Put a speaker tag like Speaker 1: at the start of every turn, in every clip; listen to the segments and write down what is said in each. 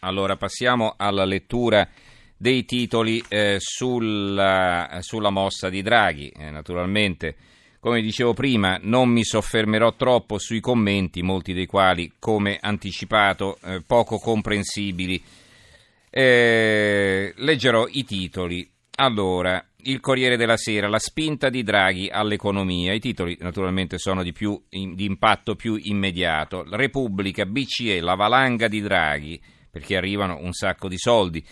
Speaker 1: Allora passiamo alla lettura dei titoli eh, sulla, sulla, mossa di Draghi. Eh, naturalmente, come dicevo prima, non mi soffermerò troppo sui commenti, molti dei quali, come anticipato, eh, poco comprensibili. Eh, leggerò i titoli. Allora, il Corriere della Sera, la spinta di Draghi all'economia. I titoli naturalmente sono di, più, di impatto più immediato. Repubblica, BCE, la valanga di Draghi perché arrivano un sacco di soldi.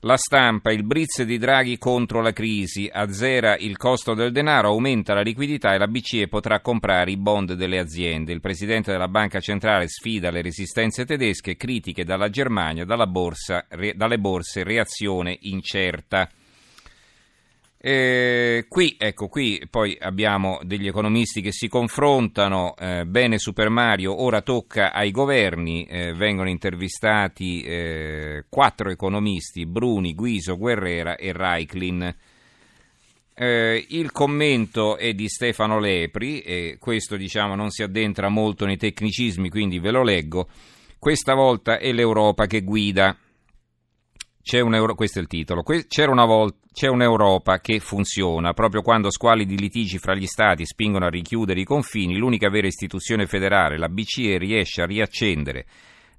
Speaker 1: La stampa, il blitz di Draghi contro la crisi, azzera il costo del denaro, aumenta la liquidità e la BCE potrà comprare i bond delle aziende. Il presidente della Banca Centrale sfida le resistenze tedesche, critiche dalla Germania, borsa, re, dalle borse, reazione incerta. Eh, qui, ecco, qui poi abbiamo degli economisti che si confrontano, eh, bene Super Mario, ora tocca ai governi, eh, vengono intervistati eh, quattro economisti, Bruni, Guiso, Guerrera e Reiklin. Eh, il commento è di Stefano Lepri e questo diciamo non si addentra molto nei tecnicismi, quindi ve lo leggo. Questa volta è l'Europa che guida. C'è un Euro... questo è il titolo. C'era una volta c'è un'Europa che funziona. Proprio quando squalidi litigi fra gli Stati spingono a richiudere i confini, l'unica vera istituzione federale, la BCE, riesce a riaccendere,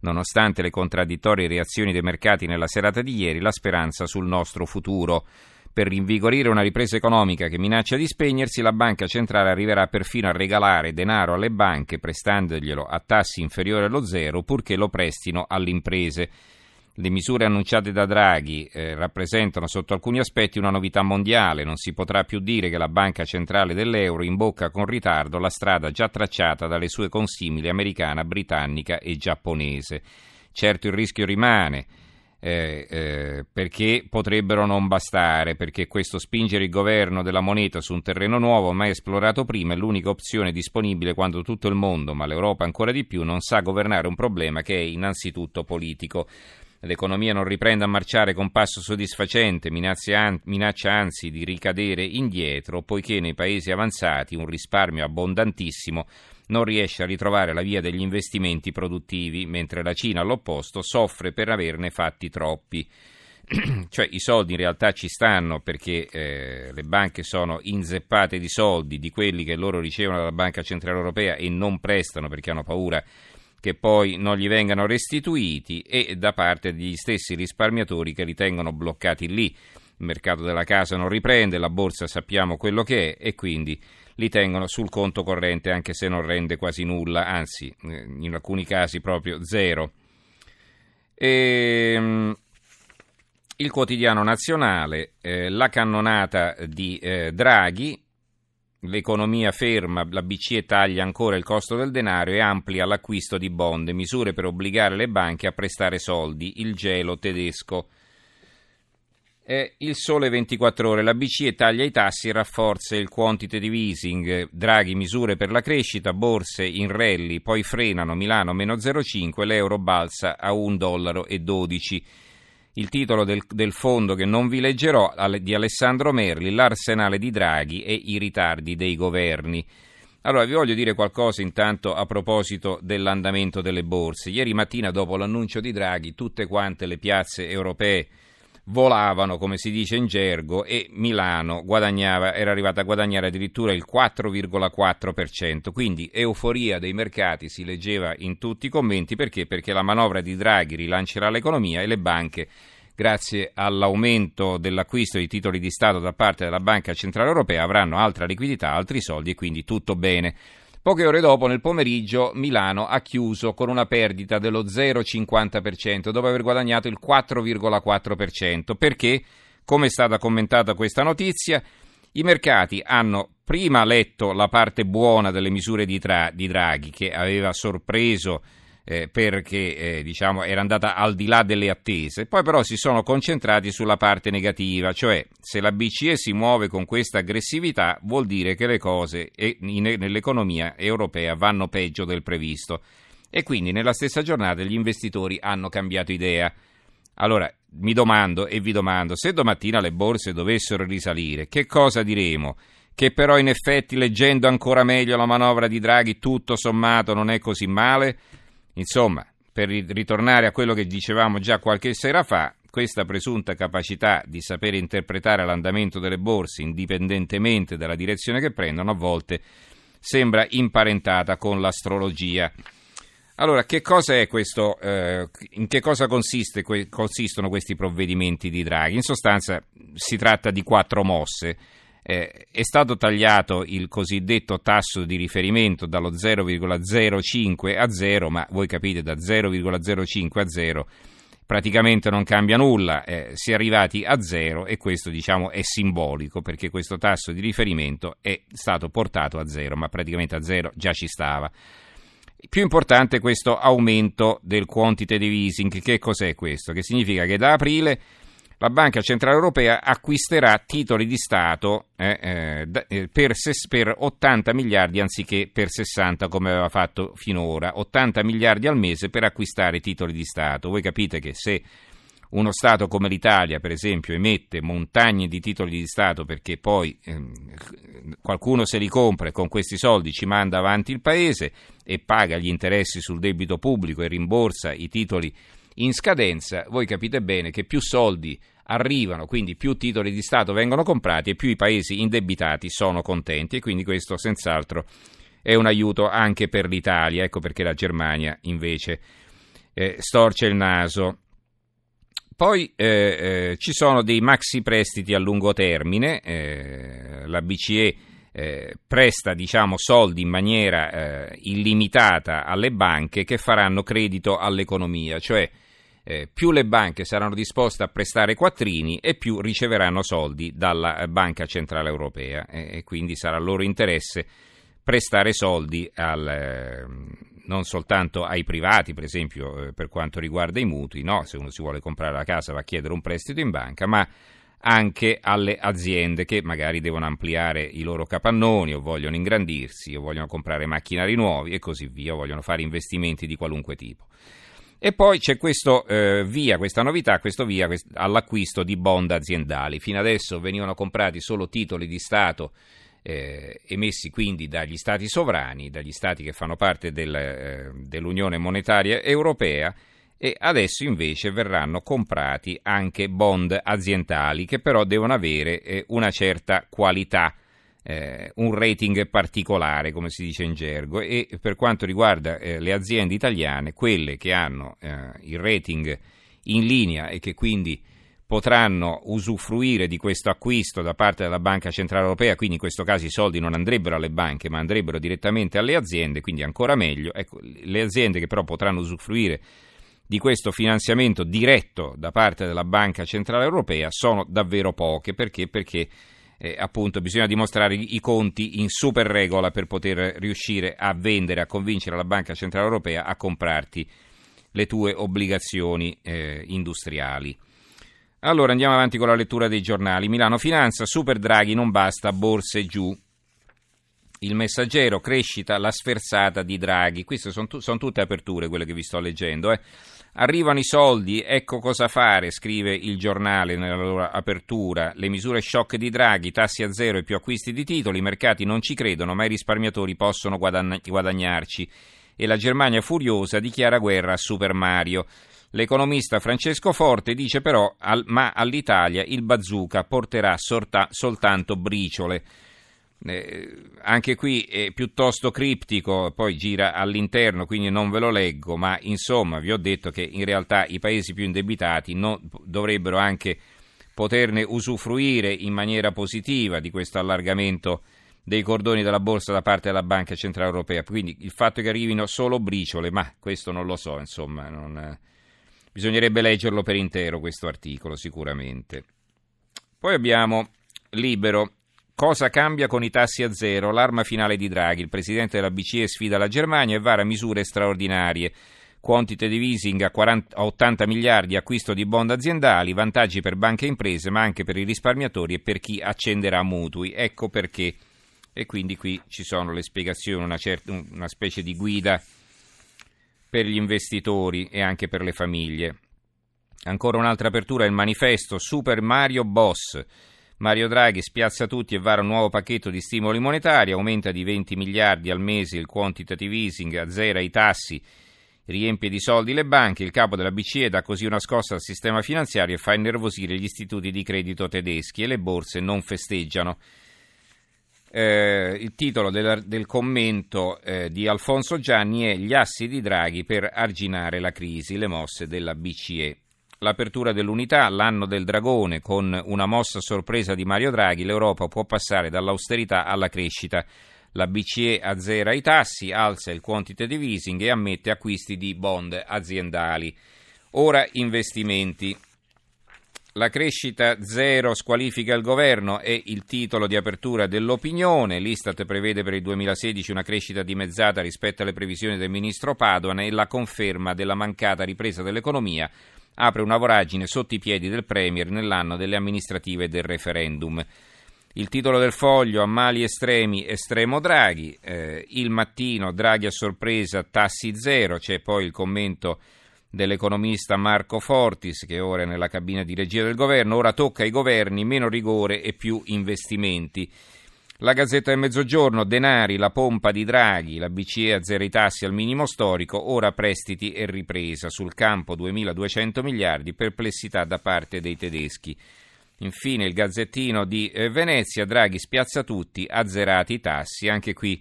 Speaker 1: nonostante le contraddittorie reazioni dei mercati nella serata di ieri, la speranza sul nostro futuro. Per rinvigorire una ripresa economica che minaccia di spegnersi, la banca centrale arriverà perfino a regalare denaro alle banche prestandoglielo a tassi inferiori allo zero, purché lo prestino alle imprese. Le misure annunciate da Draghi eh, rappresentano sotto alcuni aspetti una novità mondiale. Non si potrà più dire che la Banca Centrale dell'Euro imbocca con ritardo la strada già tracciata dalle sue consimili americana, britannica e giapponese. Certo il rischio rimane. Eh, eh, perché potrebbero non bastare, perché questo spingere il governo della moneta su un terreno nuovo, mai esplorato prima, è l'unica opzione disponibile quando tutto il mondo, ma l'Europa ancora di più, non sa governare un problema che è innanzitutto politico l'economia non riprende a marciare con passo soddisfacente, minaccia anzi di ricadere indietro, poiché nei paesi avanzati un risparmio abbondantissimo non riesce a ritrovare la via degli investimenti produttivi, mentre la Cina all'opposto soffre per averne fatti troppi. cioè i soldi in realtà ci stanno perché eh, le banche sono inzeppate di soldi, di quelli che loro ricevono dalla Banca Centrale Europea e non prestano perché hanno paura che poi non gli vengano restituiti e da parte degli stessi risparmiatori che li tengono bloccati lì. Il mercato della casa non riprende, la borsa sappiamo quello che è e quindi li tengono sul conto corrente anche se non rende quasi nulla, anzi eh, in alcuni casi proprio zero. E, ehm, il quotidiano nazionale, eh, la cannonata di eh, Draghi, L'economia ferma, la BCE taglia ancora il costo del denaro e amplia l'acquisto di bond, misure per obbligare le banche a prestare soldi, il gelo tedesco. È il sole 24 ore, la BCE taglia i tassi e rafforza il quantitative easing, Draghi misure per la crescita, borse in rally, poi frenano Milano meno 0,5, l'euro balza a 1,12 dollaro il titolo del, del, fondo che non vi leggerò di Alessandro Merli, l'arsenale di Draghi e i ritardi dei governi. Allora, vi voglio dire qualcosa intanto a proposito dell'andamento delle borse. Ieri mattina, dopo l'annuncio di Draghi, tutte quante le piazze europee volavano, come si dice in gergo, e Milano era arrivata a guadagnare addirittura il 4,4%. Quindi euforia dei mercati si leggeva in tutti i commenti perché? Perché la manovra di Draghi rilancerà l'economia e le banche grazie all'aumento dell'acquisto di titoli di Stato da parte della Banca Centrale Europea avranno altra liquidità, altri soldi e quindi tutto bene. Poche ore dopo, nel pomeriggio, Milano ha chiuso con una perdita dello 0,50% dopo aver guadagnato il 4,4%. Perché, come è stata commentata questa notizia, i mercati hanno prima letto la parte buona delle misure di, tra- di Draghi, che aveva sorpreso eh, perché eh, diciamo, era andata al di là delle attese, poi però si sono concentrati sulla parte negativa, cioè se la BCE si muove con questa aggressività vuol dire che le cose nell'economia europea vanno peggio del previsto e quindi nella stessa giornata gli investitori hanno cambiato idea. Allora mi domando e vi domando, se domattina le borse dovessero risalire, che cosa diremo? Che però in effetti leggendo ancora meglio la manovra di Draghi tutto sommato non è così male? Insomma, per ritornare a quello che dicevamo già qualche sera fa, questa presunta capacità di sapere interpretare l'andamento delle borse indipendentemente dalla direzione che prendono a volte sembra imparentata con l'astrologia. Allora, che questo? Eh, in che cosa consiste, consistono questi provvedimenti di Draghi? In sostanza si tratta di quattro mosse. Eh, è stato tagliato il cosiddetto tasso di riferimento dallo 0,05 a 0, ma voi capite da 0,05 a 0 praticamente non cambia nulla, eh, si è arrivati a zero e questo diciamo è simbolico perché questo tasso di riferimento è stato portato a zero, ma praticamente a zero già ci stava. Più importante è questo aumento del quantitative easing. Che cos'è questo? Che significa che da aprile la Banca Centrale Europea acquisterà titoli di Stato eh, eh, eh per, per, 80 miliardi anziché per 60 come aveva fatto finora, 80 miliardi al mese per acquistare titoli di Stato. Voi capite che se uno Stato come l'Italia, per esempio, emette montagne di titoli di Stato perché poi eh, qualcuno se li compra e con questi soldi ci manda avanti il Paese e paga gli interessi sul debito pubblico e rimborsa i titoli in scadenza, voi capite bene che più soldi arrivano, quindi più titoli di Stato vengono comprati e più i paesi indebitati sono contenti e quindi questo senz'altro è un aiuto anche per l'Italia, ecco perché la Germania invece eh, storce il naso. Poi eh, eh, ci sono dei maxi prestiti a lungo termine, eh, la BCE eh, presta diciamo, soldi in maniera eh, illimitata alle banche che faranno credito all'economia, cioè eh, più le banche saranno disposte a prestare quattrini e più riceveranno soldi dalla Banca Centrale Europea e, e quindi sarà loro interesse prestare soldi al, eh, non soltanto ai privati, per esempio eh, per quanto riguarda i mutui, no? se uno si vuole comprare la casa va a chiedere un prestito in banca, ma anche alle aziende che magari devono ampliare i loro capannoni o vogliono ingrandirsi o vogliono comprare macchinari nuovi e così via, o vogliono fare investimenti di qualunque tipo. E poi c'è questo eh, via, questa novità, questo via quest- all'acquisto di bond aziendali. Fino adesso venivano comprati solo titoli di Stato eh, emessi quindi dagli Stati sovrani, dagli Stati che fanno parte del, eh, dell'Unione Monetaria Europea e adesso invece verranno comprati anche bond aziendali che però devono avere eh, una certa qualità eh, un rating particolare, come si dice in gergo, e per quanto riguarda eh, le aziende italiane, quelle che hanno eh, il rating in linea e che quindi potranno usufruire di questo acquisto da parte della Banca Centrale Europea, quindi in questo caso i soldi non andrebbero alle banche ma andrebbero direttamente alle aziende, quindi ancora meglio. Ecco, le aziende che però potranno usufruire di questo finanziamento diretto da parte della Banca Centrale Europea sono davvero poche, perché? Perché eh, appunto bisogna dimostrare i conti in super regola per poter riuscire a vendere, a convincere la Banca Centrale Europea a comprarti le tue obbligazioni eh, industriali. Allora andiamo avanti con la lettura dei giornali. Milano Finanza, Super Draghi non basta, borse giù. Il messaggero, crescita, la sferzata di Draghi. Queste sono, tu, sono tutte aperture quelle che vi sto leggendo. Eh. Arrivano i soldi, ecco cosa fare, scrive il giornale nella loro apertura. Le misure shock di Draghi, tassi a zero e più acquisti di titoli, i mercati non ci credono, ma i risparmiatori possono guadagnarci. E la Germania furiosa dichiara guerra a Super Mario. L'economista Francesco Forte dice però, al, ma all'Italia il bazooka porterà sorta, soltanto briciole. Eh, anche qui è piuttosto criptico, poi gira all'interno, quindi non ve lo leggo, ma insomma vi ho detto che in realtà i paesi più indebitati non, dovrebbero anche poterne usufruire in maniera positiva di questo allargamento dei cordoni della borsa da parte della Banca Centrale Europea. Quindi il fatto che arrivino solo briciole, ma questo non lo so, insomma, non, bisognerebbe leggerlo per intero questo articolo sicuramente. Poi abbiamo Libero Cosa cambia con i tassi a zero? L'arma finale di Draghi. Il presidente della BCE sfida la Germania e vara misure straordinarie. Quantitative easing a, 40, a 80 miliardi, acquisto di bond aziendali, vantaggi per banche e imprese, ma anche per i risparmiatori e per chi accenderà mutui. Ecco perché. E quindi qui ci sono le spiegazioni, una, certa, una specie di guida per gli investitori e anche per le famiglie. Ancora un'altra apertura, il manifesto Super Mario Boss. Mario Draghi spiazza tutti e vara un nuovo pacchetto di stimoli monetari, aumenta di 20 miliardi al mese il quantitative easing, azzera i tassi, riempie di soldi le banche, il capo della BCE dà così una scossa al sistema finanziario e fa innervosire gli istituti di credito tedeschi e le borse non festeggiano. Eh, il titolo del, del commento eh, di Alfonso Gianni è Gli assi di Draghi per arginare la crisi, le mosse della BCE. L'apertura dell'unità, l'anno del dragone, con una mossa sorpresa di Mario Draghi, l'Europa può passare dall'austerità alla crescita. La BCE azzera i tassi, alza il quantitative easing e ammette acquisti di bond aziendali. Ora investimenti. La crescita zero squalifica il governo è il titolo di apertura dell'opinione. L'Istat prevede per il 2016 una crescita dimezzata rispetto alle previsioni del ministro Padoan e la conferma della mancata ripresa dell'economia apre una voragine sotto i piedi del Premier nell'anno delle amministrative del referendum. Il titolo del foglio, a mali estremi, estremo Draghi, eh, il mattino Draghi a sorpresa, tassi zero, c'è poi il commento dell'economista Marco Fortis che ora è nella cabina di regia del governo, ora tocca ai governi meno rigore e più investimenti. La Gazzetta del Mezzogiorno, denari, la pompa di Draghi, la BCE azzera i tassi al minimo storico, ora prestiti e ripresa, sul campo 2.200 miliardi, perplessità da parte dei tedeschi. Infine il Gazzettino di eh, Venezia, Draghi spiazza tutti, azzerati i tassi, anche qui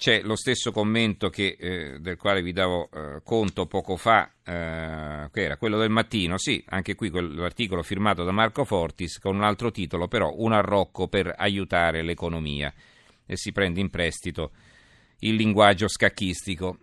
Speaker 1: c'è lo stesso commento che, eh, del quale vi davo eh, conto poco fa, eh, che era quello del mattino, sì, anche qui quell'articolo firmato da Marco Fortis con un altro titolo, però un arrocco per aiutare l'economia e si prende in prestito il linguaggio scacchistico.